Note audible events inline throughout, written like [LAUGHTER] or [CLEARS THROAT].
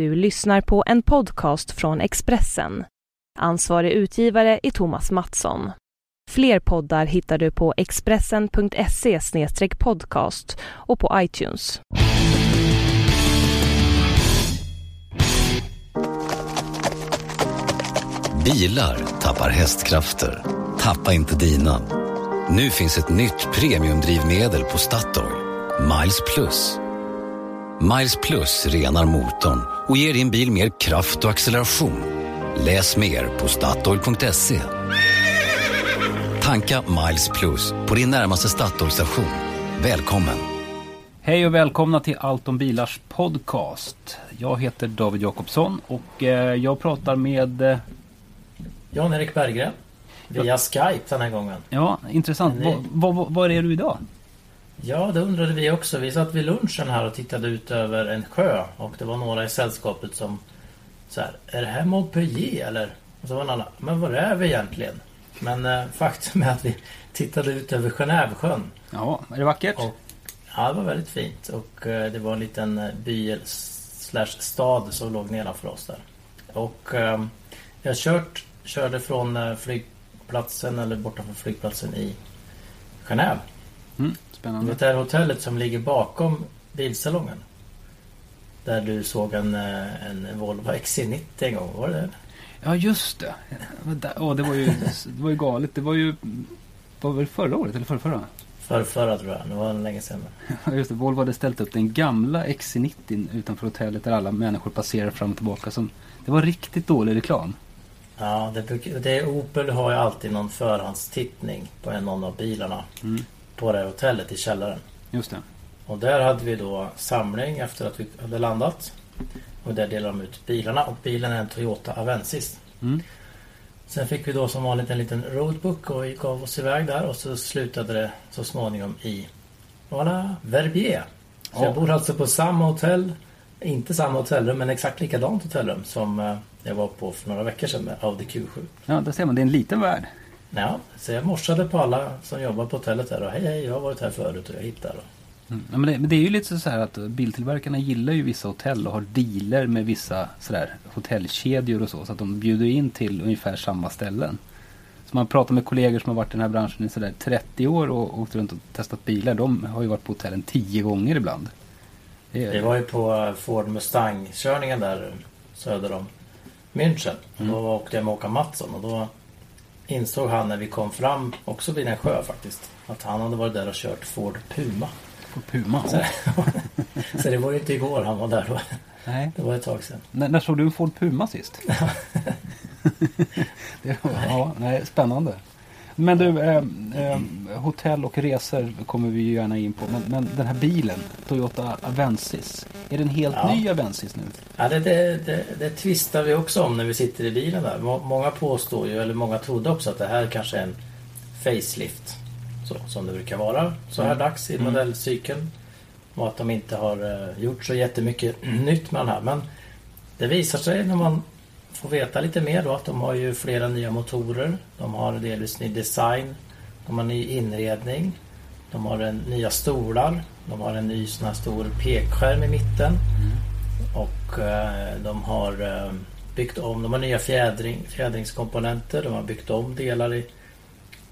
Du lyssnar på en podcast från Expressen. Ansvarig utgivare är Thomas Mattsson. Fler poddar hittar du på expressen.se podcast och på iTunes. Bilar tappar hästkrafter. Tappa inte dina. Nu finns ett nytt premiumdrivmedel på Statoil. Miles Plus. Miles Plus renar motorn och ger din bil mer kraft och acceleration. Läs mer på Statoil.se. Tanka Miles Plus på din närmaste Statoil-station. Välkommen! Hej och välkomna till Allt om bilars podcast. Jag heter David Jakobsson och eh, jag pratar med... Eh, Jan-Erik Berggren. Via Skype den här gången. Ja, intressant. Vad är du idag? Ja, det undrade vi också. Vi satt vid lunchen här och tittade ut över en sjö och det var några i sällskapet som så här, är det här Montpellier eller? Och så var en annan, men var är vi egentligen? Men eh, [LAUGHS] faktum är att vi tittade ut över Genèvesjön. Ja, är det vackert? Och, ja, det var väldigt fint och eh, det var en liten eh, by slash stad som låg nedanför oss där. Och eh, jag kört, körde från eh, flygplatsen eller bortanför flygplatsen i Genève. Mm, spännande. det här hotellet som ligger bakom bilsalongen? Där du såg en, eh, en Volvo XC90 en gång, var det det? Ja, just det. Åh, det, var ju, det var ju galet. Det var ju... Var väl förra året eller förra, förra? För förra tror jag, det var länge sedan. [LAUGHS] Ja, just det. Volvo hade ställt upp den gamla XC90 utanför hotellet där alla människor passerar fram och tillbaka. Som, det var riktigt dålig reklam. Ja, det, det Opel har ju alltid någon förhandstittning på en någon av bilarna. Mm. På det här hotellet i källaren. Just det. Och där hade vi då samling efter att vi hade landat. Och där delade de ut bilarna och bilen är en Toyota Avensis. Mm. Sen fick vi då som vanligt en liten roadbook och gick av oss iväg där och så slutade det så småningom i Voilà, Verbier. Så Ja. jag bor alltså på samma hotell, inte samma hotellrum men exakt likadant hotellrum som eh, jag var på för några veckor sedan med Audi Q7. Ja, där ser man. Det är en liten värld. Ja, så jag morsade på alla som jobbar på hotellet där och hej hej jag har varit här förut och jag hittar. Mm. Ja, men, det, men det är ju lite så här att biltillverkarna gillar ju vissa hotell och har dealer med vissa sådär hotellkedjor och så. Så att de bjuder in till ungefär samma ställen. Så man pratar med kollegor som har varit i den här branschen i sådär 30 år och åkt runt och testat bilar. De har ju varit på hotellen 10 gånger ibland. Det är, Det var ju på Ford Mustang-körningen där söder om München. Mm. Då åkte jag med Håkan Mattsson och då insåg han när vi kom fram, också vid en sjö faktiskt, att han hade varit där och kört Ford Puma. på Puma. Så, [LAUGHS] så det var ju inte igår han var där då. Nej. Det var ett tag sedan. När, när såg du en Ford Puma sist? [LAUGHS] [LAUGHS] det var, ja, nej, spännande. Men du, eh, eh, hotell och resor kommer vi ju gärna in på. Men, men den här bilen, Toyota Avensis. Är det en helt Ja. ny Avensis nu? Ja, det, det, det, det tvistar vi också om när vi sitter i bilen där. Må- Många påstår ju, eller många trodde också att det här kanske är en facelift. Så, som det brukar vara så här dags i modellcykeln. Och att de inte har eh, gjort så jättemycket [CLEARS THROAT] nytt med den här. Men det visar sig när man får veta lite mer då att de har ju flera nya motorer. De har delvis ny design. De har ny inredning. De har en, nya stolar. De har en ny sån här stor pekskärm i mitten. Och eh, de har eh, byggt om, de har nya fjädring, fjädringskomponenter, de har byggt om delar i,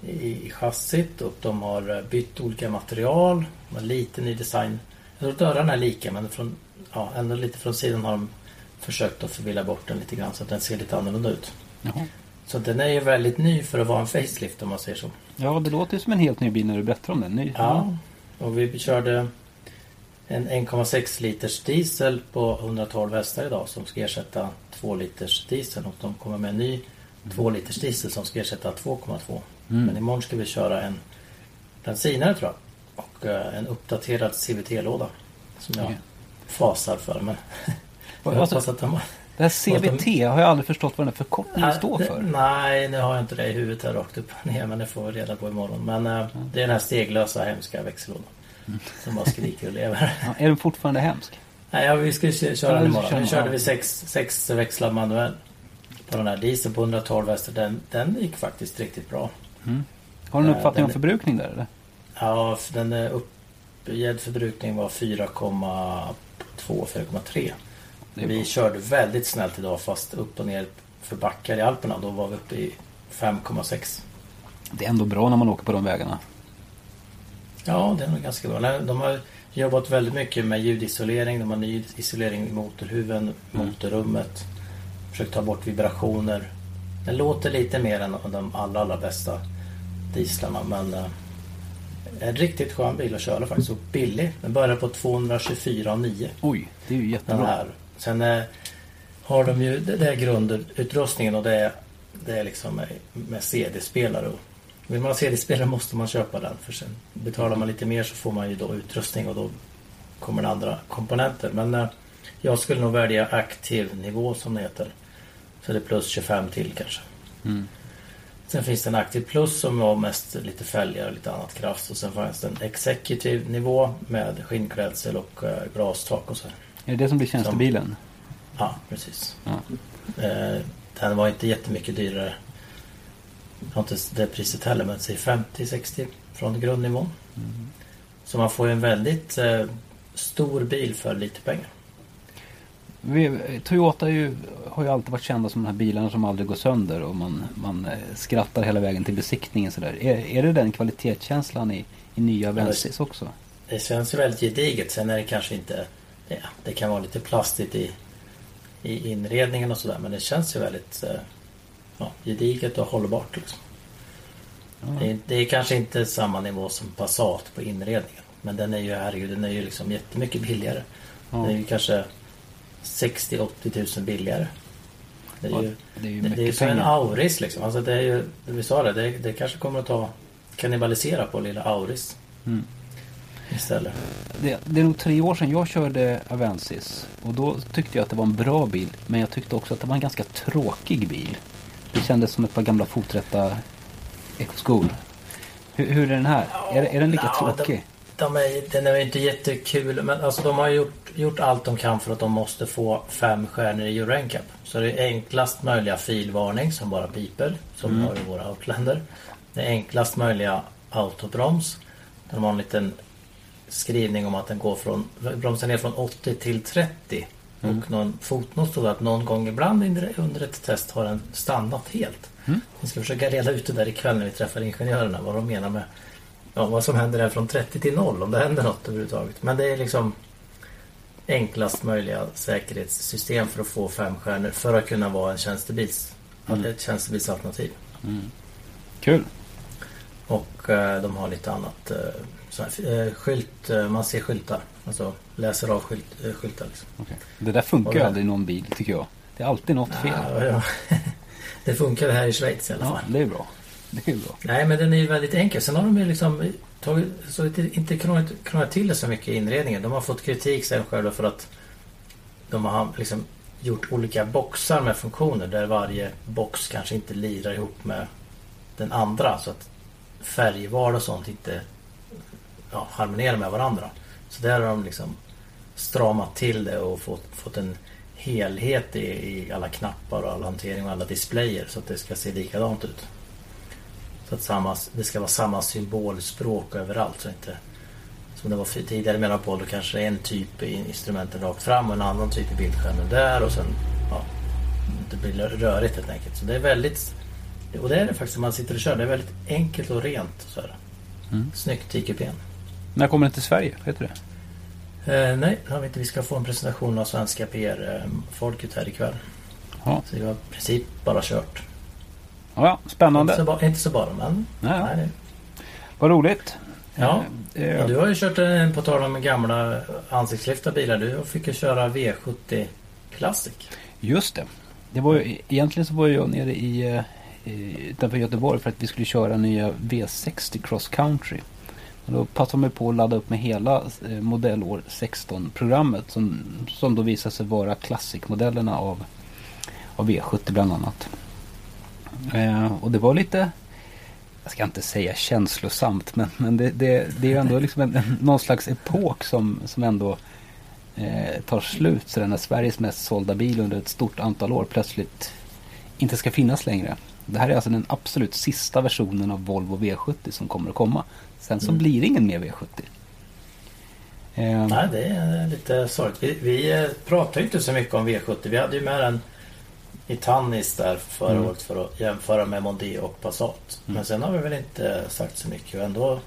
i, i chassit och de har eh, bytt olika material. De har lite ny design. Jag tror dörrarna är lika men från, ja, ändå lite från sidan har de försökt att förvilla bort den lite grann så att den ser lite annorlunda ut. Jaha. Så den är ju väldigt ny för att vara en facelift om man säger så. Ja, det låter ju som en helt ny bil när du berättar om den. Ny, Ja, och vi körde en 1,6 liters diesel på 112 hästar idag som ska ersätta 2 liters diesel och de kommer med en ny 2 liters diesel som ska ersätta 2,2. Mm. Men imorgon ska vi köra en bensinare tror jag och eh, en uppdaterad CVT-låda som jag Okej. fasar för. Men [LAUGHS] jag hoppas att de Det här CVT har jag aldrig förstått vad den förkortningen står för. Nej, nu har jag inte det i huvudet här rakt upp ner men det får vi reda på imorgon. Men eh, det är den här steglösa hemska växellådan. Mm. Som bara skriker och lever. [LAUGHS] Ja, är den fortfarande hemsk? Nej, ja, vi kö- köra den imorgon. Nu körde vi sex, sex växlar manuell. På den här dieseln på 112 hästar. Den, den gick faktiskt riktigt bra. Har du en Eh, uppfattning om den- förbrukning där eller? Ja, den uppgedd förbrukning var 4,2, 4,3. det är Vi körde väldigt snällt idag fast upp och ner för backar i Alperna. Då var vi uppe i 5,6. Det är ändå bra när man åker på de vägarna. Ja, det är nog ganska bra. De har jobbat väldigt mycket med ljudisolering. De har ny isolering i motorhuven, motorrummet. Försökt ta bort vibrationer. Den låter lite mer än de allra, allra bästa dieslarna. Men eh, en riktigt skön bil att köra faktiskt. Och billig. Den börjar på 224,9. Oj, det är ju Den jättebra. här. Sen eh, har de ju, det, är grundutrustningen och det är, det är liksom med, CD-spelare. Och Vill man ha CD-spelare måste man köpa den. För sen betalar man lite mer så får man ju då utrustning och då kommer det andra komponenter. Men eh, jag skulle nog välja aktiv nivå som det heter. Så det är plus 25 till kanske. Mm. Sen finns det en aktiv plus som har mest lite fälgar och lite annat kraft. Och sen finns det en executive nivå med skinnklädsel och eh, glastak och så. här. Är det det som blir tjänstebilen? Ja, precis. Ja. Eh, den var inte jättemycket dyrare. Jag har inte det priset heller, men säg 50-60 från grundnivån. Så man får ju en väldigt eh, stor bil för lite pengar. Toyota ju, har ju alltid varit kända som de här bilarna som aldrig går sönder och man, man eh, skrattar hela vägen till besiktningen. Sådär. Är, är det den kvalitetskänslan i, i nya Avensis också? Det känns ju väldigt gediget. Sen är det kanske inte... Ja, det kan vara lite plastigt i, i inredningen och sådär. Men det känns ju väldigt eh, ja, gediget och hållbart. Liksom. Det, är, det är kanske inte samma nivå som Passat på inredningen. Men den är ju, herregud, den är ju liksom jättemycket billigare. Ja. Den är ju kanske 60-80 tusen billigare. Det är ju, det är ju det, det är som en pengar. Auris liksom. Alltså det är ju, vi sa det, det, det kanske kommer att ta kannibalisera på lilla Auris. Mm. Istället. Det, det är nog tre år sedan jag körde Avensis. Och då tyckte jag att det var en bra bil. Men jag tyckte också att det var en ganska tråkig bil. Det kändes som ett par gamla foträtta Ecoskor. Hur, hur är den här? Är, är den lika Ja, tråkig? De är, den är inte jättekul men alltså de har gjort, gjort allt de kan för att de måste få fem stjärnor i Euro NCAP. Så det är enklast möjliga filvarning som bara piper. Som Mm. vi har i våra Outlander. Det är enklast möjliga autobroms. De har en liten skrivning om att den går från, bromsar ner från 80 till 30. Mm. Och någon fotnot stod att någon gång ibland under- ett test har den stannat helt. Mm. Vi ska försöka reda ut det där ikväll när vi träffar ingenjörerna. Vad de menar med ja, vad som händer där från 30 till 0. Om det händer något överhuvudtaget. Men det är liksom enklast möjliga säkerhetssystem för att få fem stjärnor. För att kunna vara en tjänstebils, Mm. ett tjänstebilsalternativ. Kul. Och eh, de har lite annat. Eh, så här, eh, skylt, eh, man ser skyltar. Alltså läser av skylt, eh, skyltar. Liksom. Okej. Det där funkar ju aldrig i någon bil tycker jag. Det är alltid något fel. Ja, ja. [LAUGHS] det funkar här i Schweiz i alla fall. Ja, det är bra. Det är bra. Nej men den är ju väldigt enkel. Sen har de ju liksom tagit, så lite, inte krånglat till det så mycket i inredningen. De har fått kritik sen själva för att de har liksom gjort olika boxar med funktioner där varje box kanske inte lirar ihop med den andra. Så att färgval och sånt inte ja, harmonerar med varandra. Så där har de liksom stramat till det och fått, fått en helhet i, i alla knappar och all hantering och alla displayer så att det ska se likadant ut. Så att samma, det ska vara samma symbolspråk överallt. Så inte, som det var tidigare med Apollo kanske en typ i instrumenten rakt fram och en annan typ i bildskärmen där och sen ja, det blir rörigt helt enkelt. Så det är väldigt och det är det faktiskt när man sitter och kör. Det är väldigt enkelt och rent. Så här. Mm. Snyggt i kupén. När kommer den till Sverige? Vet du det? Eh, nej, har vi inte. Vi ska få en presentation av svenska PR-folket här ikväll. Ja, Så vi har i princip bara kört. ja, ja Inte spännande. så, ba- inte så bara, men... Nej, nej. Vad roligt. Ja. Eh, du har ju kört en, på tal om gamla ansiktslyfta bilar. Du fick ju köra V70 Classic. Just det. det var ju, egentligen så var jag nere i, eh, i, utanför Göteborg för att vi skulle köra nya V60 Cross Country. Och då passade man på att ladda upp med hela eh, modellår 16-programmet som, som då visade sig vara klassikmodellerna av, av e V70 bland annat. Eh, och det var lite, jag ska inte säga känslosamt, men, men det, det, det är ändå liksom en, någon slags epok som, som ändå eh, tar slut. Så den här Sveriges mest sålda bil under ett stort antal år plötsligt inte ska finnas längre. Det här är alltså den absolut sista versionen av Volvo V70 som kommer att komma. Sen så Mm. blir det ingen mer V70. Eh, Nej, det är lite sorgligt. Vi, vi eh, pratar ju inte så mycket om V70. Vi hade ju med den i Tannis där förra Mm. året för att jämföra med Mondeo och Passat. Mm. Men sen har vi väl inte sagt så mycket och ändå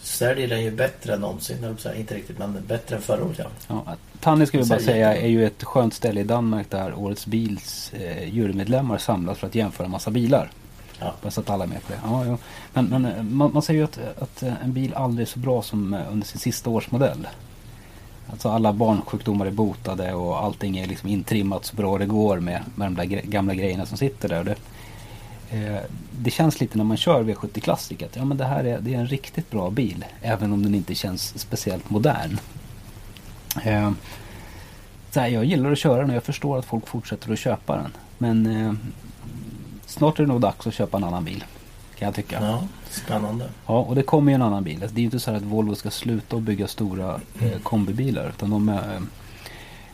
säljer den ju bättre än någonsin. Inte riktigt, men bättre än förra året. Ja. Ja, Tanni ska vi bara säga är ju ett skönt ställe i Danmark där Årets Bils eh, jurymedlemmar samlas för att jämföra massa bilar. Ja. Bara så att alla är med på det. Ja, ja. Men, men eh, man, man säger ju att, att eh, en bil aldrig är så bra som eh, under sin sista årsmodell. Alltså alla barnsjukdomar är botade och allting är liksom intrimmat så bra det går med, med de där gamla grejerna som sitter där. Det, eh, det känns lite när man kör V70 Classic att ja, men det här är, det är en riktigt bra bil. Även om den inte känns speciellt modern. Eh, så här, jag gillar att köra den och jag förstår att folk fortsätter att köpa den. Men eh, snart är det nog dags att köpa en annan bil. Kan jag tycka. Ja. ja, spännande. och det kommer ju en annan bil. Alltså, det är ju inte så här att Volvo ska sluta att bygga stora eh, kombibilar. Utan de eh,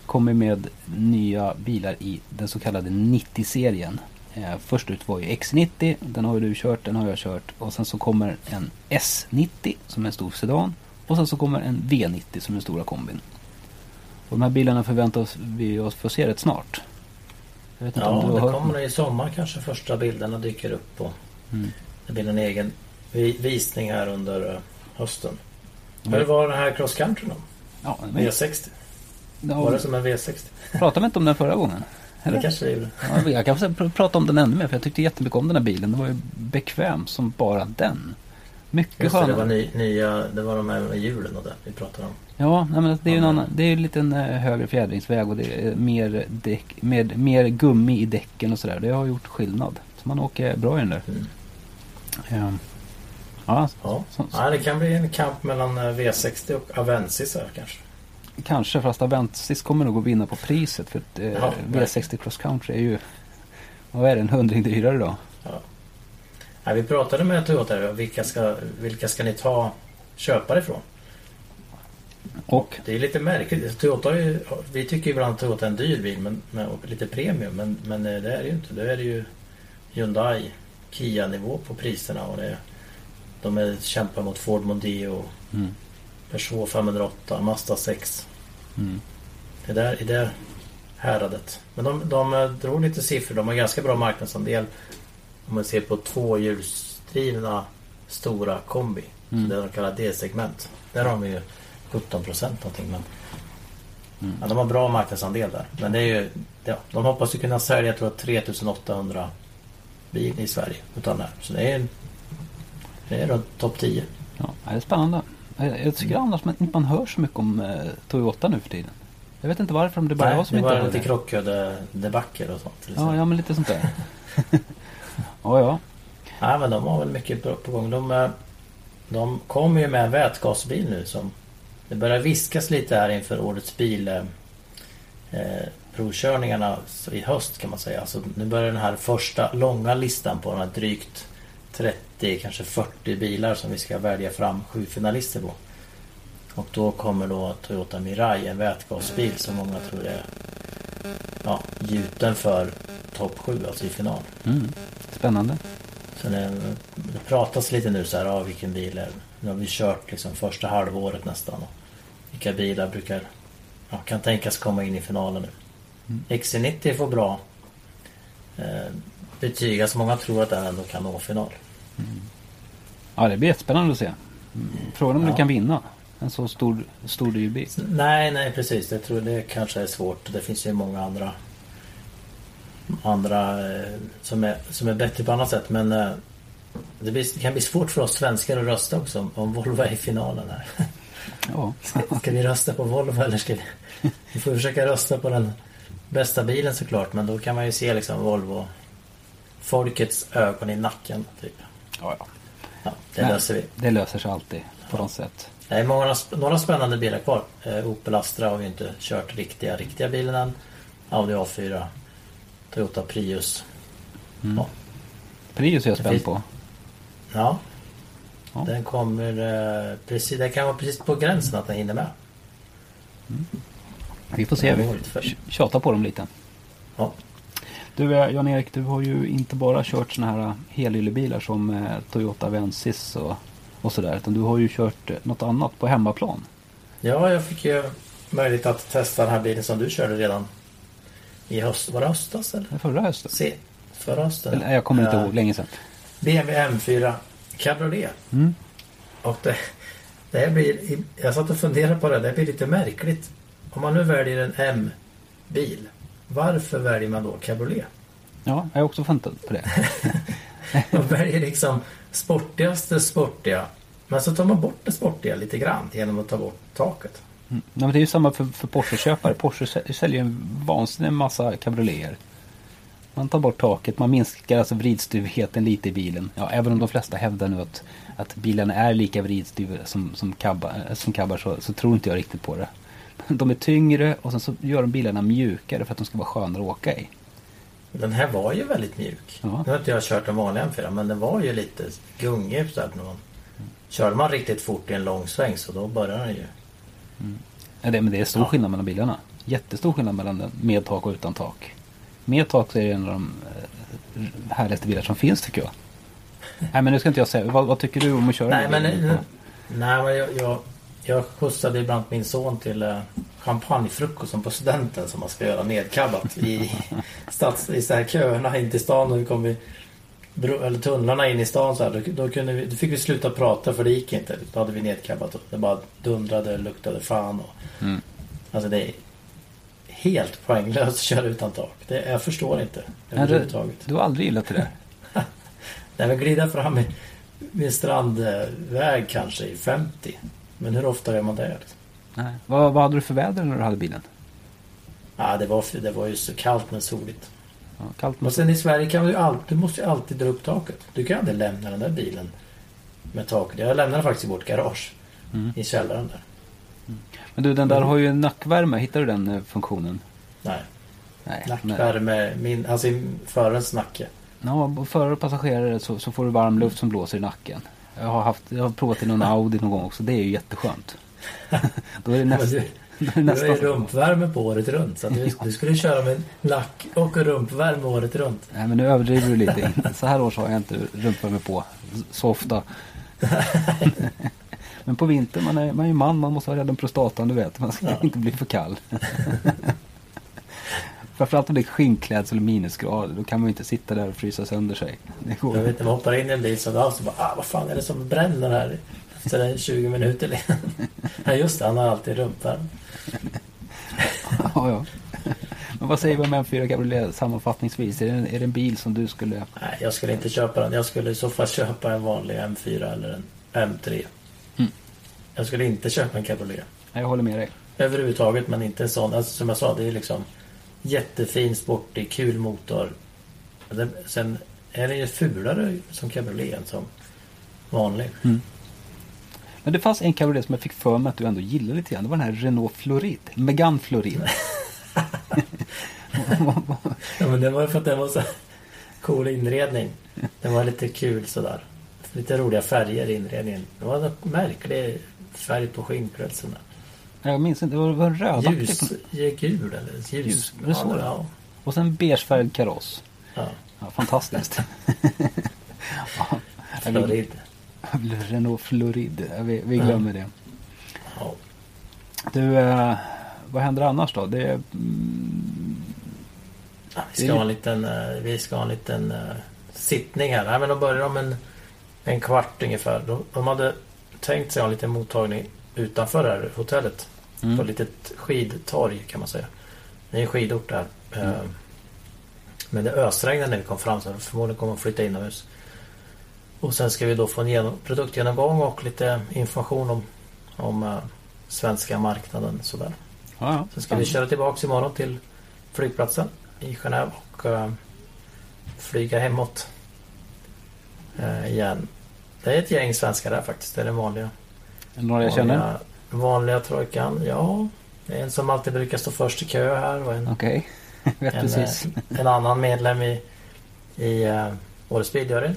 kommer med nya bilar i den så kallade 90-serien. Eh, först ut var ju X90. Den har ju du kört, den har jag kört. Och sen så kommer en S90 som är en stor sedan. Och sen så kommer en V90 som är den stora kombin. Och de här bilarna förväntar vi oss få se rätt snart. Jag vet inte om Ja, du det kommer i sommar kanske första bilderna dyker upp. Och Mm. det blir en egen vi- visning här under eh, hösten. Mm. Hur var den här cross country då? Ja, men, V60? Var ja, det som en V60? pratade vi inte om den förra gången? [LAUGHS] Det kanske det gjorde. Ja, jag kan pr- prata om den ännu mer för jag tyckte jättemycket om den här bilen. Den var ju bekväm som bara den. Mycket Just det, det var skönare. ny, nya, det var de här med hjulen och det vi pratade om. Ja, men det är ju annan, det är ju en liten eh, högre fjädringsväg och det är mer, däck, med, mer gummi i däcken och sådär. Det har gjort skillnad. Så man åker bra i den där. Mm. Ja, ja Ja. så, så, ja, det kan bli en kamp mellan eh, V60 och Avensis här kanske. kanske fast Aventis kommer nog att vinna på priset. För att, eh, Ja, V60 Cross Country är ju, vad är det, en hundring dyrare då? Ja, vi pratade med Toyota vilka ska, vilka ska ni ta köpare ifrån? Och Det är lite märkligt. Toyota ju, vi tycker ibland att Toyota är en dyr bil, men, och lite premium. Men, men eh, det är det ju inte. Det är det ju Hyundai, Kia-nivå på priserna. Och det, de är, kämpar mot Ford Mondeo, mm, Peugeot 508, Mazda 6. mm, Det där i det häradet. Men de, de eh, drog lite siffror. De har ganska bra marknadsandel. Om man ser på tvåhjulsdrivna stora kombi. Mm. Det de kallar D-segment. Där har de ju 17 procent någonting. Men, Mm. ja, de har bra marknadsandel där. Men det är ju, ja, de hoppas ju kunna sälja jag tror, 3800 bil i Sverige. Utan det här. Så det är, det är runt topp 10. ja, det är spännande. Jag, tycker annars att inte man hör så mycket om eh, Toyota nu för tiden. Jag vet inte varför, om det bara Nej, jag som det inte var lite det. krockkudde-debacle och sånt. Ja, ja, men lite sånt där. [LAUGHS] ja, ja. Nej men de har väl mycket på, på gång. De, eh, de kommer ju med en vätgasbil nu som det börjar viskas lite här inför årets bil eh, eh, provkörningarna i höst kan man säga. Alltså, nu börjar den här första långa listan på de här drygt 30, kanske 40 bilar som vi ska välja fram sju finalister på. Och då kommer då Toyota Mirai, en vätgasbil som många tror är ja, gjuten för topp 7, alltså i final. Mm. Spännande. Så det, det pratas lite nu så här, ja, vilken bil är Nu har vi kört liksom första halvåret nästan. Vilka bilar brukar, ja, kan tänkas komma in i finalen nu. Mm. XC90 får bra eh, betyg. Alltså många tror att den ändå kan nå final. Ja, det blir jättespännande att se. Mm. Frågan om Ja. du kan vinna en så stor, stor dyr bil. Nej, nej precis. Jag tror det kanske är svårt. Det finns ju många andra andra eh, som, är, som är bättre på annat sätt. Men eh, det, blir, det kan bli svårt för oss svenskar att rösta också om, Volvo är i finalen här. Ja. [LAUGHS] Ska vi rösta på Volvo eller ska vi... Vi får försöka rösta på den bästa bilen såklart. Men då kan man ju se liksom Volvo Folkets ögon i nacken. Typ. Ja, ja. Ja, det Nej, löser vi. Det löser sig alltid på något sätt. Det är många, några spännande bilar kvar. Eh, Opel Astra har vi inte kört riktiga, riktiga bilen än. Audi A4. Toyota Prius. Mm. Ja. Prius är jag spänd på. Ja. Ja. Den kommer eh, precis, det kan vara precis på gränsen att den hinner med. Vi får se. Vi det får var lite för- tj- tjata på dem lite. Ja. Du eh, Jan-Erik, du har ju inte bara kört såna här eh, helylebilar som eh, Toyota Avensis och, och sådär. Utan du har ju kört något annat på hemmaplan. Ja, jag fick ju möjlighet att testa den här bilen som du körde redan i höst. Var det höstas eller? Förra hösten. Se, förra hösten. Eller, jag kommer inte Eh, ihåg, länge sedan. BMW M4 Cabriolet. Mm. Och det, det här blir, jag satt och funderade på det, det blir lite märkligt. Om man nu väljer en M-bil, varför väljer man då cabriolet? Ja, jag har också funderat på det. [LAUGHS] Man väljer liksom sportigaste sportiga, men så tar man bort det sportiga lite grann genom att ta bort taket. Ja, men det är ju samma för, för Porsche-köpare. Porsche säl- säljer en vansinnig massa cabrioleter. Man tar bort taket, man minskar alltså vridstyvheten lite i bilen. Ja, även om de flesta hävdar nu att, att bilarna är lika vridstyva som, som, cabbar, eh, som cabbar så, så tror inte jag riktigt på det. [LAUGHS] De är tyngre och sen så gör de bilarna mjukare för att de ska vara skönare att åka i. Den här var ju väldigt mjuk. Ja. Nu har inte jag kört en vanlig M4 men den var ju lite gungig så när man Körde man riktigt fort i en lång sväng så då börjar den ju. Ja, det, men det är stor Ja. skillnad mellan bilarna. Jättestor skillnad mellan den med tak och utan tak. Med tak så är det en av de eh, härligaste bilar som finns tycker jag. [LAUGHS] Nej men nu ska inte jag säga, vad, vad tycker du om att köra Nej men, nej, men jag, jag, jag skjutsade ibland min son till eh, champagnefrukosten på studenten som man ska göra nedkabbat i, [LAUGHS] stads, i så här köerna in till stan och vi kom bro, eller tunnlarna in i stan så här, då, då, kunde vi, då fick vi sluta prata för det gick inte. Då hade vi nedkabbat och det bara dundrade, luktade fan och Mm. Alltså det är helt poänglöst att köra utan tak. Det, jag förstår inte Nej, du, överhuvudtaget. du har aldrig gillat det där? [LAUGHS] Nej men glida fram i, vid en strandväg kanske i 50. Men hur ofta gör man det? Liksom? Nej. Vad, vad hade du för väder när du hade bilen? Ja, det, var, det var ju så kallt men soligt. Ja, kallt men sen i Sverige kan du ju alltid, du måste ju alltid dra upp taket. Du kan aldrig lämna den där bilen med taket. Jag lämnade den faktiskt i vårt garage. Mm. I källaren där. Men du den där har ju nackvärme, hittar du den eh, funktionen? Nej, Nej. nackvärme, min, alltså förarens nacke. Ja, förare och passagerare så, så får du varm luft som blåser i nacken. Jag har, haft, jag har provat i någon [LAUGHS] Audi någon gång också. Det är ju jätteskönt. [LAUGHS] [LAUGHS] Då är det, näst, Du har ju rumpvärme på året runt. Så du, du skulle köra med nack och rumpvärme året runt. Nej men nu överdriver du lite. Så här års har jag inte rumpvärme på så ofta. [LAUGHS] men på vintern, man är, man är ju man, man måste rädd om prostatan du vet. Man ska Ja. inte bli för kall. [LAUGHS] Framförallt om det är skinnklädsel och minusgrader. Då kan man ju inte sitta där och frysa sönder sig. Det går Jag vet inte, man hoppar in i en bil då, så bara, ah, vad fan är det som bränner här? Så är 20 minuter. [LAUGHS] ja just det, han har alltid rumpvärme. ja, ja. Men vad säger vi om M4 Cabriolet sammanfattningsvis? Är det, en, är det en bil som du skulle... Nej, jag skulle inte köpa den. Jag skulle i så fall köpa en vanlig M4 eller en M3. Mm. Jag skulle inte köpa en cabriolet. Nej, Jag håller med dig. Överhuvudtaget, men inte en sån. Alltså, som jag sa, det är liksom jättefin, sportig, kul motor. Sen är den ju fulare som cabriolet än som vanlig. Men det fanns en cabriolet som jag fick för mig att du ändå gillade lite grann. Det var den här Renault Florid. Megane Florid. [LAUGHS] Ja, men det var ju för att den var så cool inredning. Den var lite kul sådär. Lite roliga färger i inredningen. Det var en märklig färg på skinnklädseln. jag minns inte, det var, en rödaktig. Ljus, gul eller ljus. Ljus, det så? ja, Och sen beigefärgad kaross. ja. Ja, fantastiskt. [LAUGHS] ja, jag. Renault Florid. Vi, vi glömmer det. Ja. Du, eh, vad händer annars då? Det, mm, Ja, vi, ska ha en liten, eh, vi ska ha en liten eh, sittning här. Nej, men de börjar om en, en kvart ungefär. De, de hade tänkt sig ha en liten mottagning utanför det här hotellet. Mm. På ett litet skidtorg kan man säga. Det är en skidort där. Eh, Men det ösregnade när vi kom fram så förmodligen kommer de flytta inomhus. Och sen ska vi då få en genom, produktgenomgång och lite information om, om eh, svenska marknaden. Sådär. ja, ja, Sen ska vi köra tillbaks imorgon till flygplatsen i Genève och eh, flyga hemåt eh, igen. Det är ett gäng svenskar där faktiskt. Det är den vanliga. Några jag känner? vanliga, vanliga trojkan. Ja, det är en som alltid brukar stå först i kö här och en, Okej, jag [LAUGHS] vet en, eh, en annan medlem i, i uh, Årets Biljuryn.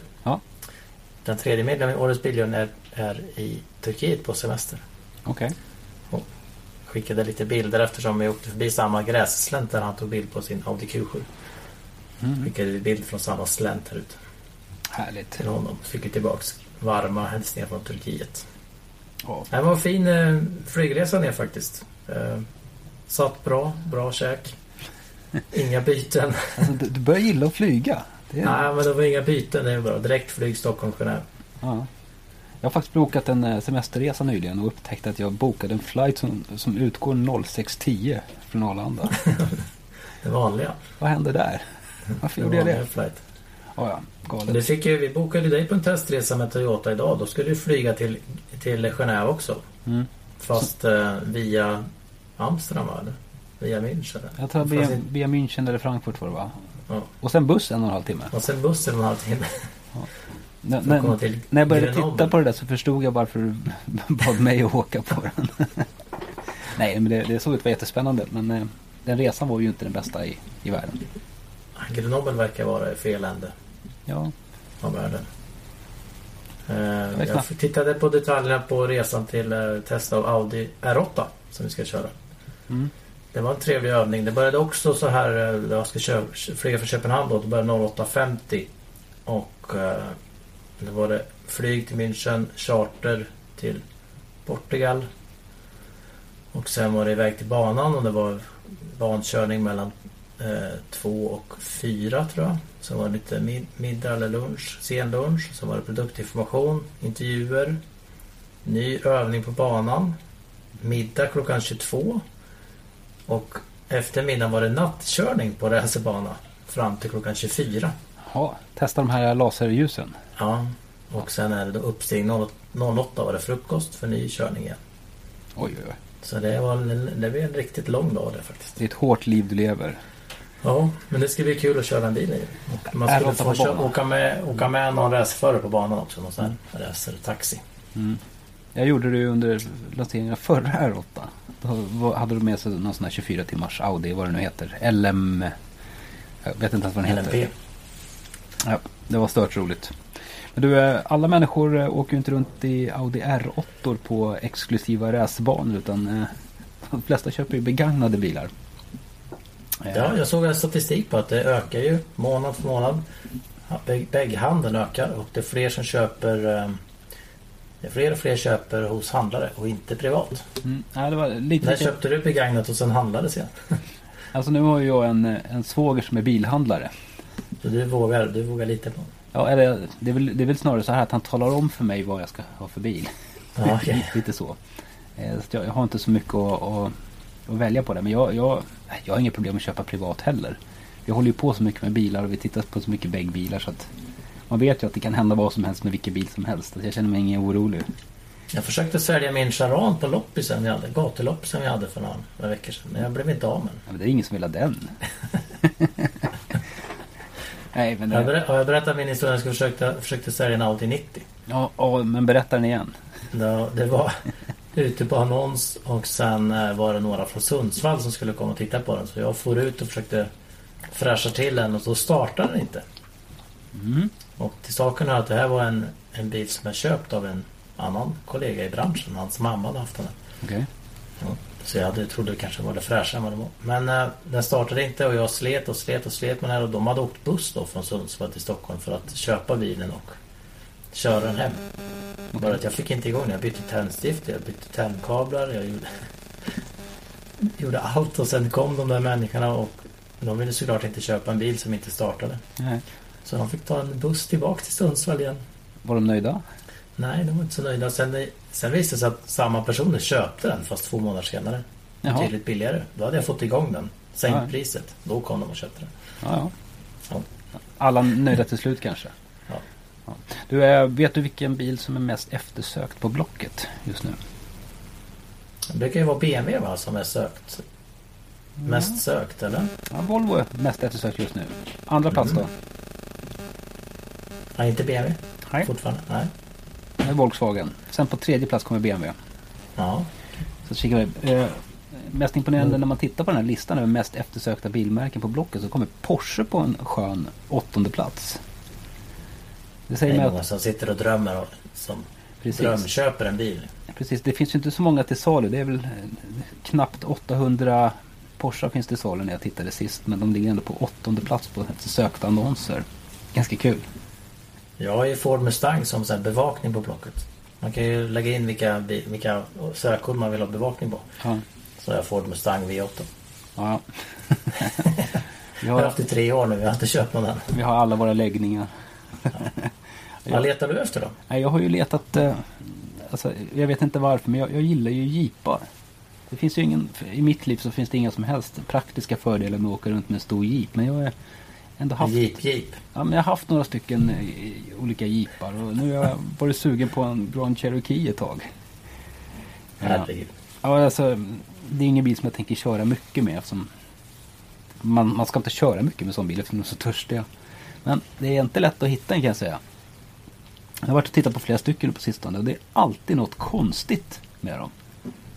Den tredje medlemmen i Årets Biljuryn är, är i Turkiet på semester. Okej. skickade lite bilder eftersom vi åkte förbi samma grässlänt där han tog bild på sin Audi Q7. Mm. Skickade vi bild från samma slänt här ute Härligt. till honom. Fick vi tillbaks varma hälsningar från Turkiet. Ja. Det var en fin eh, flygresa ner faktiskt. Eh, satt bra, bra käk. [LAUGHS] Inga byten. Alltså, du, du börjar gilla att flyga. Det Nej, men det var inga byten. Det är bra. Direktflyg Stockholm-Genève. ja. Jag har faktiskt bokat en eh, semesterresa nyligen och upptäckte att jag bokade en flight som, som utgår 06.10 från Arlanda. [LAUGHS] Det vanliga. Vad hände där? Varför gjorde jag det? flight. Ja, ja, galet. det fick ju, vi bokade dig på en testresa med Toyota idag. Då skulle du flyga till, till Genève också. Mm. Fast eh, via Amsterdam va? eller? Via München? Jag tror Fast via, via München eller Frankfurt var det va? Ja. Och sen buss en och en halv timme. Och sen bussen en halvtimme. När, För att komma när, till när jag började Grenoble. titta på det där så förstod jag varför du [LAUGHS] bad mig att åka på den. [LAUGHS] Nej, men det, det såg ut att vara jättespännande. Men eh, den resan var ju inte den bästa i, i världen. Grenoble verkar vara i fel ände Ja, av världen. Eh, jag tittade på detaljerna på resan till eh, test av Audi R8 som vi ska köra. Mm. Det var en trevlig övning. Det började också så här, eh, jag ska kö- flyga från Köpenhamn då, det började 08.50. Och eh, då var det flyg till München, charter till Portugal. Och sen var det iväg till banan och det var bankörning mellan eh, två och fyra tror jag. Sen var det lite mid- middag eller lunch, sen lunch. Sen var det produktinformation, intervjuer, ny övning på banan, middag klockan 22. Och efter middagen var det nattkörning på racerbana fram till klockan 24. ja testa de här laserljusen. Ja, och sen är det då uppstigning 08 var det frukost för ny körning igen. Oj, oj, oj. Så det var en, det blev en riktigt lång dag det faktiskt. Det är ett hårt liv du lever. Ja, men det ska bli kul att köra en bil i. Och Man skulle få köra, åka, med, åka med någon racerförare på banan också. Någon sån här racertaxi. Mm. Jag gjorde det under lanseringen av förra R8. Hade de med sig någon sån här 24 timmars Audi, vad det nu heter. LM... Jag vet inte ens vad den heter. LMP. Ja, det var stört roligt. Men du, eh, alla människor eh, åker ju inte runt i Audi R8 på exklusiva racerbanor utan eh, de flesta köper ju begagnade bilar. Ja, jag såg en statistik på att det ökar ju månad för månad. Bägghandeln ökar och det är fler som köper det är fler och fler köper hos handlare och inte privat. Mm, ja, det var lite, När lite köpte du begagnat och sen handlades [LAUGHS] igen? Alltså nu har jag en, en svåger som är bilhandlare. Så du vågar, du vågar lita på honom? Ja, eller det är, väl, det är väl snarare så här att han talar om för mig vad jag ska ha för bil. Ja, okej. [LAUGHS] Lite så. Eh, så jag, har inte så mycket att, att, att välja på det. Men jag, jag, jag har inga problem att köpa privat heller. Vi håller ju på så mycket med bilar och vi tittar på så mycket bäggbilar så att man vet ju att det kan hända vad som helst med vilken bil som helst. Så jag känner mig ingen orolig. Jag försökte sälja min Charan på loppisen vi hade, gatuloppisen vi hade för några, några veckor sedan. Men jag blev inte av med den. Ja, men det är ingen som vill ha den. [LAUGHS] nej, men Har jag, det, ber- har jag berättat min historia? Jag försökte, försökte sälja en Audi 90. ja, ja, men berätta den igen. Det, det var ute på annons och sen eh, var det några från Sundsvall som skulle komma och titta på den. Så jag for ut och försökte fräscha till den och då startade den inte. Mm. Och till saken är att det här var en, en bil som är köpt av en annan kollega i branschen. Hans mamma hade haft den. Okej. Ja, Så jag hade, trodde det kanske var det fräschare än vad det var. Men eh, den startade inte och jag slet och slet och slet med den här och de hade åkt buss då från Sundsvall till Stockholm för att köpa bilen och köra den hem. Bara att jag fick inte igång den. Jag bytte tändstift, jag bytte tändkablar, jag gjorde, [LAUGHS] gjorde allt och sen kom de där människorna och de ville såklart inte köpa en bil som inte startade. Nej. Så de fick ta en buss tillbaka till Sundsvall igen. Var de nöjda? Nej, de var inte så nöjda. Sen, sen visade det sig att samma personer köpte den fast två månader senare. Jaha. Betydligt billigare. Då hade jag fått igång den. Sänkt Ja. priset. Då kom de och köpte den. Ja, ja. Alla nöjda till slut kanske? [LAUGHS] Ja. Du, eh, vet du vilken bil som är mest eftersökt på Blocket just nu? Det brukar ju vara BMW va, som är sökt. Mest sökt eller? Ja, Volvo är mest eftersökt just nu. Andra plats då? Mm. Nej, inte BMW. Nej, Fortfarande. Nej. det är Volkswagen. Sen på tredje plats kommer BMW. Ja. Så kikar vi. Eh, mest imponerande när man tittar på den här listan över mest eftersökta bilmärken på Blocket så kommer Porsche på en skön åttonde plats. Det Det säger är mig många att som sitter och drömmer och som precis, drömköper en bil. precis, det finns ju inte så många till salu. Det är väl eh, knappt 800 Porsche finns till salu när jag tittade sist. Men de ligger ändå på åttonde plats på sökta annonser. Ganska kul. Jag har ju Ford Mustang som här bevakning på Blocket. Man kan ju lägga in vilka, vilka sökord man vill ha bevakning på. Ja. Så jag Ford Mustang V8. ja. [LAUGHS] Jag har haft i tre år nu. Jag har inte köpt någon än. vi har alla våra läggningar. Vad letar du efter då? Jag har ju letat... Eh, alltså, jag vet inte varför, men jag, jag gillar ju jeepar. Det finns ju ingen... I mitt liv så finns det inga som helst praktiska fördelar med att åka runt med en stor jeep. Men jag har ändå haft... Jeep Jeep. Ja, men jag har haft några stycken eh, olika jeepar och nu har jag varit sugen på en Grand Cherokee ett tag. Ja, Herregud. ja, alltså, det är ingen bil som jag tänker köra mycket med eftersom man, man ska inte köra mycket med sån bil eftersom de är så törstiga. Men det är inte lätt att hitta en kan jag säga. Jag har varit och tittat på flera stycken på sistone och det är alltid något konstigt med dem.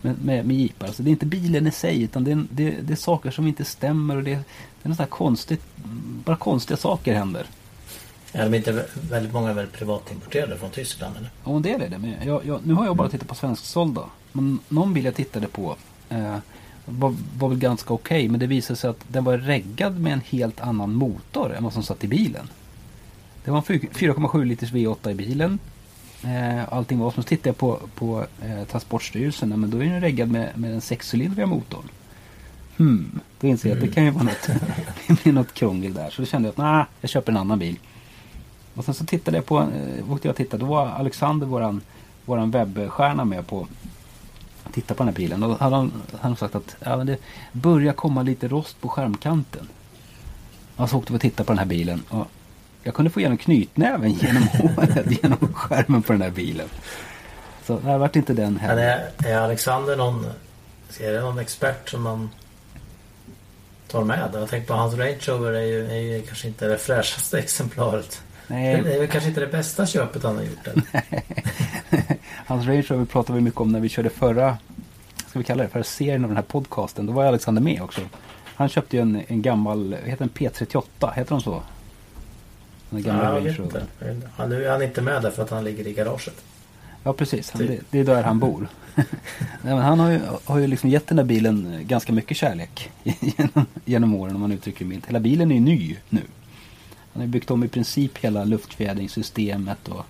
Med, med, med jeepar. Alltså det är inte bilen i sig utan det är, det, det är saker som inte stämmer och det, det är något konstigt. Bara konstiga saker händer. Ja, de är inte vä- väldigt många är väl privatimporterade från Tyskland eller? Ja, en del är det. Men jag, jag, nu har jag bara tittat på svensksålda. Men någon bil jag tittade på eh, var, var väl ganska okej. men det visade sig att den var reggad med en helt annan motor än vad som satt i bilen. Det var en fyr- 4,7 liters V8 i bilen. Eh, allting var. Så tittade jag på, på eh, Transportstyrelsen. Men då är den reggad med, med den sexcylindriga motorn. Hmm, då inser jag att det kan ju vara något, [LAUGHS] det blir något krångel där. Så då kände jag att nej, jag köper en annan bil. Och sen så tittade jag på, eh, åkte jag och tittade, då var Alexander, våran, våran webbstjärna med på att titta på den här bilen. Och då hade han, hade han sagt att ja, men det börjar komma lite rost på skärmkanten. Och så åkte vi och tittade på den här bilen. Och jag kunde få igenom knytnäven [LAUGHS] genom håret, genom skärmen på den här bilen. Så det vart inte den Men heller. är, är Alexander någon... Är det någon expert som man tar med? Jag tänker på hans Range Rover är ju, är ju kanske inte det fräschaste [LAUGHS] exemplaret. Det Nej, är väl kanske inte det bästa köpet han har gjort än. [LAUGHS] hans Range Rover pratade vi mycket om när vi körde förra, ska vi kalla det, förra serien av den här podcasten. Då var Alexander med också. Han köpte ju en, en gammal, heter den, P38, heter de så? Den gamla Ja, jag vet inte. Han, nu är han inte med där för att han ligger i garaget. Ja precis, han, Typ. det, det är där han bor. [LAUGHS] Nej, han har ju, har ju liksom gett den här bilen ganska mycket kärlek [LAUGHS] genom, genom åren om man uttrycker det milt. Hela bilen är ju ny nu. Han har byggt om i princip hela luftfjädringssystemet och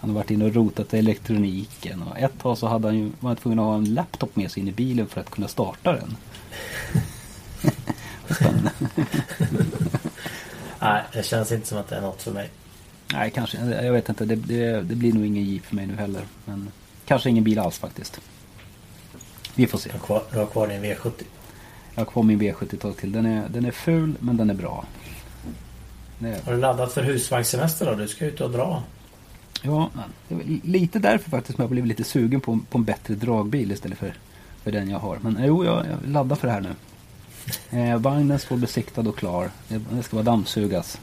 han har varit inne och rotat i elektroniken. Och ett tag så hade han ju, var han tvungen att ha en laptop med sig in i bilen för att kunna starta den. [LAUGHS] Spännande. Nej, det känns inte som att det är något för mig. Nej, kanske. Jag vet inte. Det, det, det blir nog ingen Jeep för mig nu heller. Men kanske ingen bil alls faktiskt. Vi får se. Du har kvar, du har kvar din V70. Jag har kvar min V70 ett tag till. Den är, den är ful men den är bra. Är, Har du laddat för husvagnssemester då? Du ska ut och dra. ja, det är lite därför faktiskt som jag blev lite sugen på, på en bättre dragbil istället för, för den jag har. Men jo, jag, jag laddar för det här nu. Eh, vagnen står besiktad och klar. Det, det ska vara dammsugas.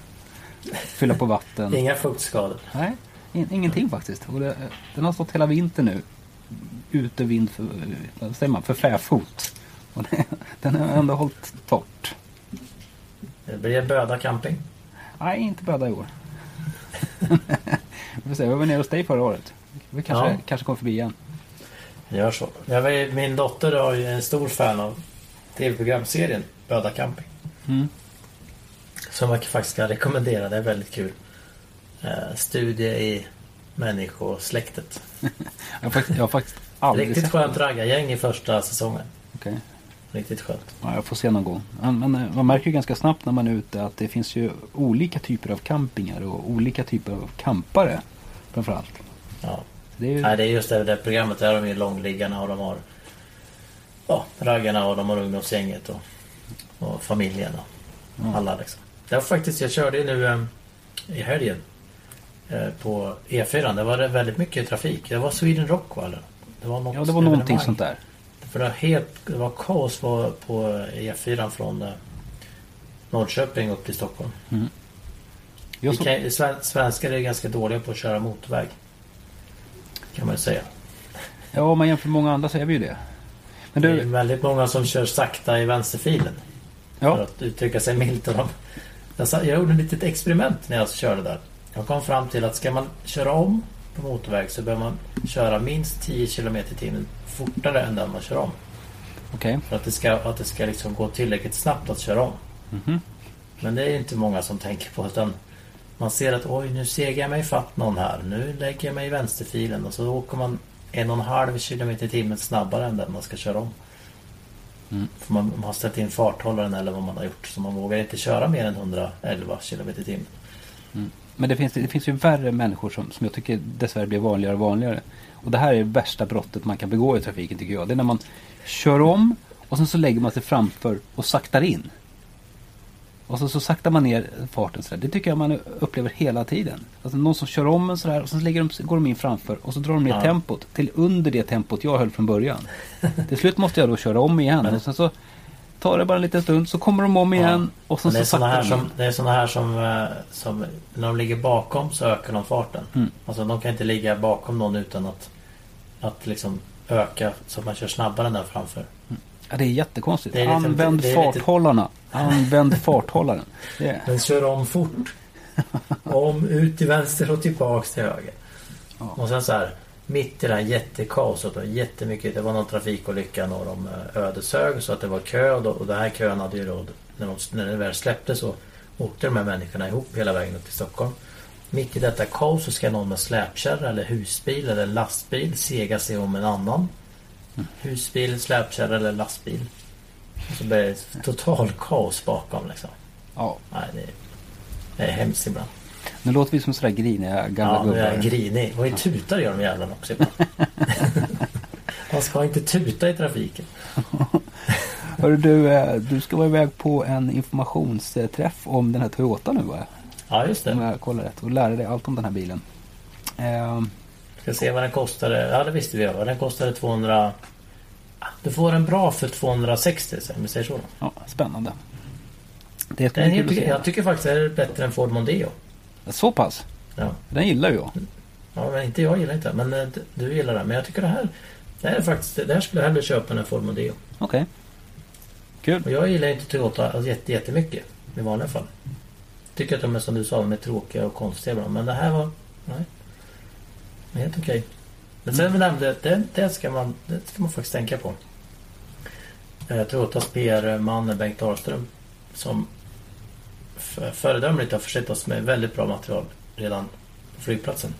Fylla på vatten. Inga fuktskador. Nej, in, ingenting faktiskt. Och det, den har stått hela vintern nu. Ute vind för, vad säger man, för fäfot. Och det, den har ändå hållit torrt. Det blir Böda camping. Nej, inte böda i år. Vi får se, vi var nere hos dig förra året. Vi kanske, Ja. kanske kommer förbi igen. Gör så. Jag vet, min dotter är ju en stor fan av tv-programserien Böda camping. Mm. Som jag faktiskt kan rekommendera. Det är väldigt kul. Eh, studie i människosläktet. [LAUGHS] Jag jag har faktiskt aldrig Riktigt sett skönt raggargäng i första säsongen. Okej. Riktigt skönt. Ja, jag får se någon gång. Men, eh, man märker ju ganska snabbt när man är ute att det finns ju olika typer av campingar och olika typer av campare. Framförallt. Ja. Det är ju, Nej, det är just det, det programmet. Där har de ju långliggarna och de har ja, raggarna och de har ungdomsgänget och, och familjen. Och Mm. Alla liksom. Det var faktiskt, jag körde nu eh, i helgen eh, på E4. Det var väldigt mycket trafik. Det var Sweden Rock va? eller? Det var något ja, det var någonting sånt där. För det var, helt, det var kaos på, på E4 från eh, Norrköping upp till Stockholm. Vi så, kan, sven, svenskar är ganska dåliga på att köra motorväg. Kan man ju säga. ja, om man jämför med många andra så är vi ju det. Men Det är du, väldigt många som kör sakta i vänsterfilen. För ja, att uttrycka sig milt. Jag, gjorde ett litet experiment när jag körde där. Jag kom fram till att ska man köra om på motorväg så behöver man köra minst 10 km i timmen fortare än den man kör om. okej. För att det ska, att det ska liksom gå tillräckligt snabbt att köra om. Mhm. Men det är inte många som tänker på utan Man ser att oj, nu segar jag mig fatt någon här. Nu lägger jag mig i vänsterfilen och så åker man en och en halv kilometer i timmen snabbare än den man ska köra om. Mm. För man, man har ställt in farthållaren eller vad man har gjort. Så man vågar inte köra mer än 111 kilometer i timmen. Men det finns, det finns ju värre människor som, som jag tycker dessvärre blir vanligare och vanligare. Och det här är det värsta brottet man kan begå i trafiken tycker jag. Det är när man kör om och sen så lägger man sig framför och saktar in. Och så, så saktar man ner farten sådär. Det tycker jag man upplever hela tiden. Alltså någon som kör om en sådär och lägger de, går de in framför och så drar de ner Ja. tempot till under det tempot jag höll från början. till slut måste jag då köra om igen och sen så tar det bara en liten stund så kommer de om igen och sen det, så är såna här som, det är sådana här som, eh, som när de ligger bakom så ökar de farten. Mm. Alltså de kan inte ligga bakom någon utan att, att liksom öka så att man kör snabbare än den framför. Ja, det är jättekonstigt. Det är lite- Använd det är lite- farthållarna. Använd [LAUGHS] farthållaren. Det är, Den kör om fort. Om, ut till vänster och tillbaks till höger. Ja. Och sen så här mitt i det här jättekaoset och jättemycket. Det var någon trafikolycka norr om eh, Ödeshög så att det var kö och, då, och den här kön hade ju då när, de, när det väl släppte så åkte de här människorna ihop hela vägen upp till Stockholm. Mitt i detta kaos så ska någon med släpkärra eller husbil eller lastbil sega sig om en annan. Husbil, släpkärra eller lastbil. Och så blir det total kaos bakom liksom. ja. Nej, det är, det är hemskt ibland. Nu låter vi som sådär griniga gamla Ja, nu är jag gubbar. grinig. Och i tutar gör de jävlarna också ibland. [LAUGHS] Man ska inte tuta i trafiken. [LAUGHS] Hörru du, eh, du ska vara iväg på en informationsträff om den här Toyota nu va? Ja, just Om det. jag kollar rätt. Och lära dig allt om den här bilen. Ska se vad den kostade. Ja, det visste vi. ja. Den kostade 200... Ah, Du får den bra för 260, så- om vi säger så. Ja, spännande. Det ska Den bli är, se. jag tycker faktiskt är bättre än Ford Mondeo. Så pass? Ja. Den gillar ju jag. ja, men inte jag gillar inte men eh, du gillar den. Men jag tycker det här... Det här, är faktiskt, det här skulle jag hellre köpa än en Ford Mondeo. Okej. Kul. Och jag gillar inte Toyota alltså, jätte, jättemycket i vanliga fall. Tycker att de är som du sa, de är tråkiga och konstiga ibland. Men det här var... Nej. Helt okej. Men sen vi nämnde, det, det, ska man, det ska man faktiskt tänka på. Eh, Toyotas PR-man Bengt Dahlström som föredömligt har försett oss med väldigt bra material redan på flygplatsen.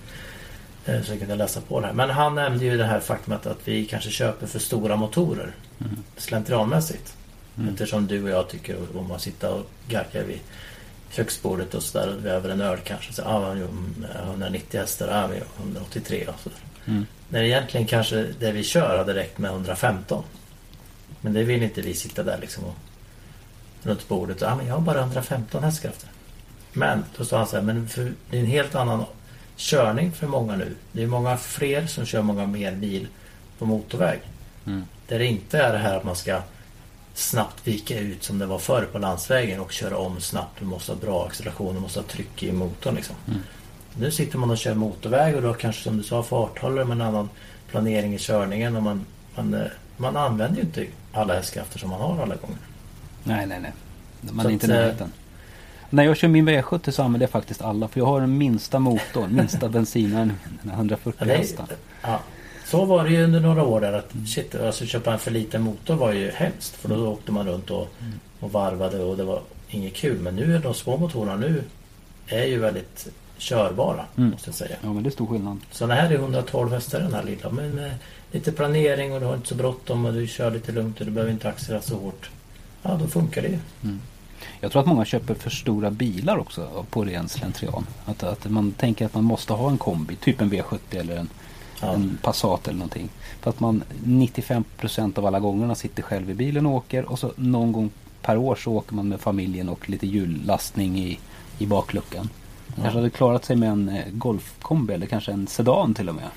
Eh, Så vi kunde läsa på det här. Men han nämnde ju det här faktumet att vi kanske köper för stora motorer. Mm. Slentrianmässigt. Mm. Eftersom du och jag tycker om att sitta och gagga vid köksbordet och sådär och över en öl kanske. Så, ah, jo, mm, 190 hästar, ah, vi har 183 och sådär. Mm. När egentligen kanske det vi kör hade räckt med 115. Men det vill inte vi sitta där liksom och runt bordet. Ah, men jag har bara 115 hästkrafter. Men då sa han så här, men för, det är en helt annan körning för många nu. Det är många fler som kör många mer bil på motorväg. Mm. Där det inte är det här att man ska snabbt vika ut som det var förr på landsvägen och köra om snabbt. Du måste ha bra acceleration, du måste ha tryck i motorn liksom. Mm. Nu sitter man och kör motorväg och då kanske som du sa farthållare med en annan planering i körningen och man, man, eh, man använder ju inte alla hästkrafter som man har alla gånger. Nej, nej, nej. Man Så är inte i eh, närheten. När jag kör min V70 så använder jag faktiskt alla. För jag har den minsta motorn, minsta [LAUGHS] bensinaren, den här 140 Ja, det är- hästar. ja. Så var det ju under några år där att shit, alltså köpa en för liten motor var ju hemskt. För då åkte man runt och, och varvade och det var inget kul. Men nu är de små motorerna nu är ju väldigt körbara Mm. måste jag säga. Ja, men det är stor skillnad. Så den här är 112 hästar den här lilla. Men med lite planering och du har inte så bråttom och du kör lite lugnt och du behöver inte accelerera så hårt. Ja, då funkar det ju. Jag tror att många köper för stora bilar också på ren slentrian. Att, att man tänker att man måste ha en kombi, typ en V70 eller en, Ja. en Passat eller någonting. För att man 95% av alla gångerna sitter själv i bilen och åker och så någon gång per år så åker man med familjen och lite hjullastning i, i bakluckan. Man kanske hade klarat sig med en eh, golfkombi eller kanske en sedan till och med.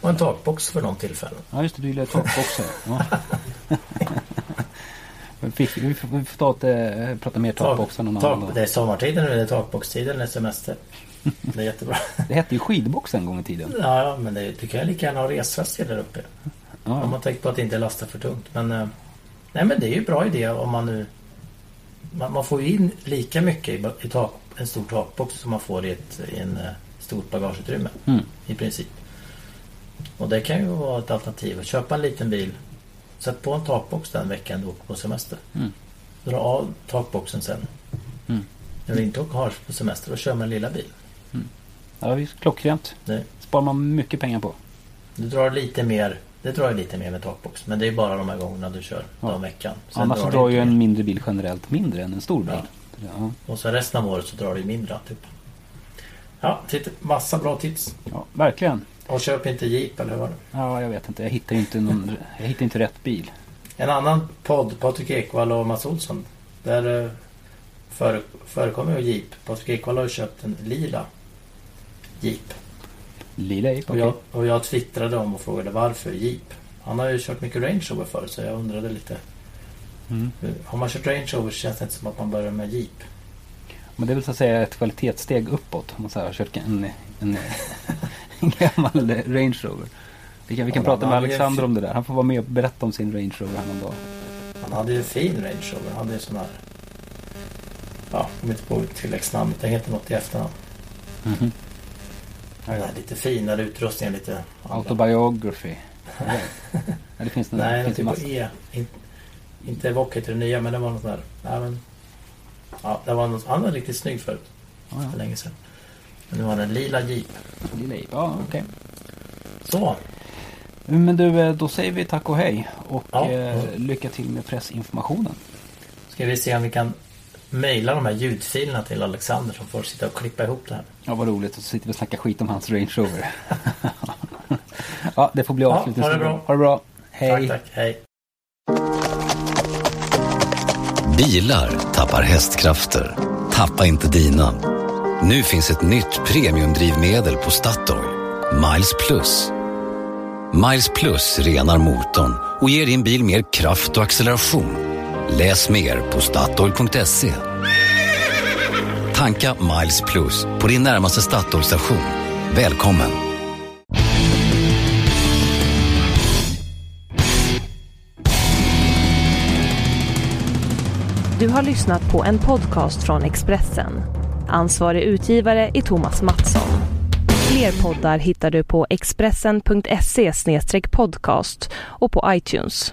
Och en takbox för någon tillfälle. Ja just det, du gillar takbox här. [LAUGHS] Ja. Vi får vi får ta ett, eh, prata mer takboxar någon annan dag. det är sommartiden nu, det är takboxtiden, det är semester. Det är jättebra. Det hette ju skidbox en gång i tiden. Ja, men det, du kan ju lika gärna ha resväst där uppe. Om Ja, man tänker på att inte lasta för tungt. Men, eh, nej, men det är ju en bra idé om man nu... Man, man får ju in lika mycket i, i tak, en stor takbox som man får i ett i en, eh, stort bagageutrymme. Mm. I princip. Och det kan ju vara ett alternativ. Att köpa en liten bil. Sätt på en takbox den veckan du åker på semester. Mm. Dra av takboxen sen. Mm. När du inte åker- på semester, då kör man lilla bil. Ja, visst, klockrent. Det, sparar man mycket pengar på. du drar lite mer det drar ju lite mer med takbox. Men det är bara de här gångerna du kör Ja. ja. veckan. Sen Annars det drar ju en mindre bil generellt mindre än en stor bil. Ja. Ja. Och så resten av året så drar det ju mindre typ. Ja, titta, massa bra tips. Ja, verkligen. Och köp inte Jeep eller var det? Ja, jag vet inte. Jag hittar inte, någon, jag hittar inte rätt bil. En annan podd, Patrik Ekwall och Mats Olsson. Där eh, före, förekommer ju Jeep. Patrik Ekwall har köpt en lila Jeep. Lila Ape, Och okej. jag, och jag twittrade om och frågade varför Jeep. Han har ju kört mycket Range Rover förut så jag undrade lite. Mm. Har man kört Range Rover känns det inte som att man börjar med Jeep. Men det är väl så att säga ett kvalitetssteg uppåt. Om man så här har kört en, en, en gammal Range Rover. Vi kan, vi kan Ja, prata med Alexander fi- om det där. Han får vara med och berätta om sin Range Rover häromdagen. Han hade ju en fin Range Rover. Han hade ju sån här... Ja, jag kommer inte på tilläggsnamnet. Det heter något i efternamn. Mhm. Den här lite finare utrustningen. Lite. Autobiography. [LAUGHS] ja, det finns det Nej, finns ju typ. E. In, inte Evoque heter det nya, men det var något där. Nej, men, ja, det var något, han var riktigt snygg förut. Ja, För länge sedan. Men nu har han en lila Jeep. ja. Lila Ape. Ja, okej. Så. Men du, eh, då säger vi tack och hej. Och Ja. eh, lycka till med pressinformationen. Ska vi se om vi kan mejla de här ljudfilerna till Alexander som får sitta och klippa ihop det här. Ja, vad roligt. Och så sitter vi och snackar skit om hans Range Rover. [LAUGHS] ja, det får bli Ja, avslutningsord. ha det bra. Ha det bra. Hej. Tack, tack. Hej. Bilar tappar hästkrafter. Tappa inte dina. Nu finns ett nytt premiumdrivmedel på Statoil. Miles Plus. Miles Plus renar motorn och ger din bil mer kraft och acceleration. Läs mer på Statoil.se. Tanka Miles Plus på din närmaste Statoil-station. Välkommen! Du har lyssnat på en podcast från Expressen. Ansvarig utgivare är Thomas Mattsson. Fler poddar hittar du på expressen.se podcast och på iTunes.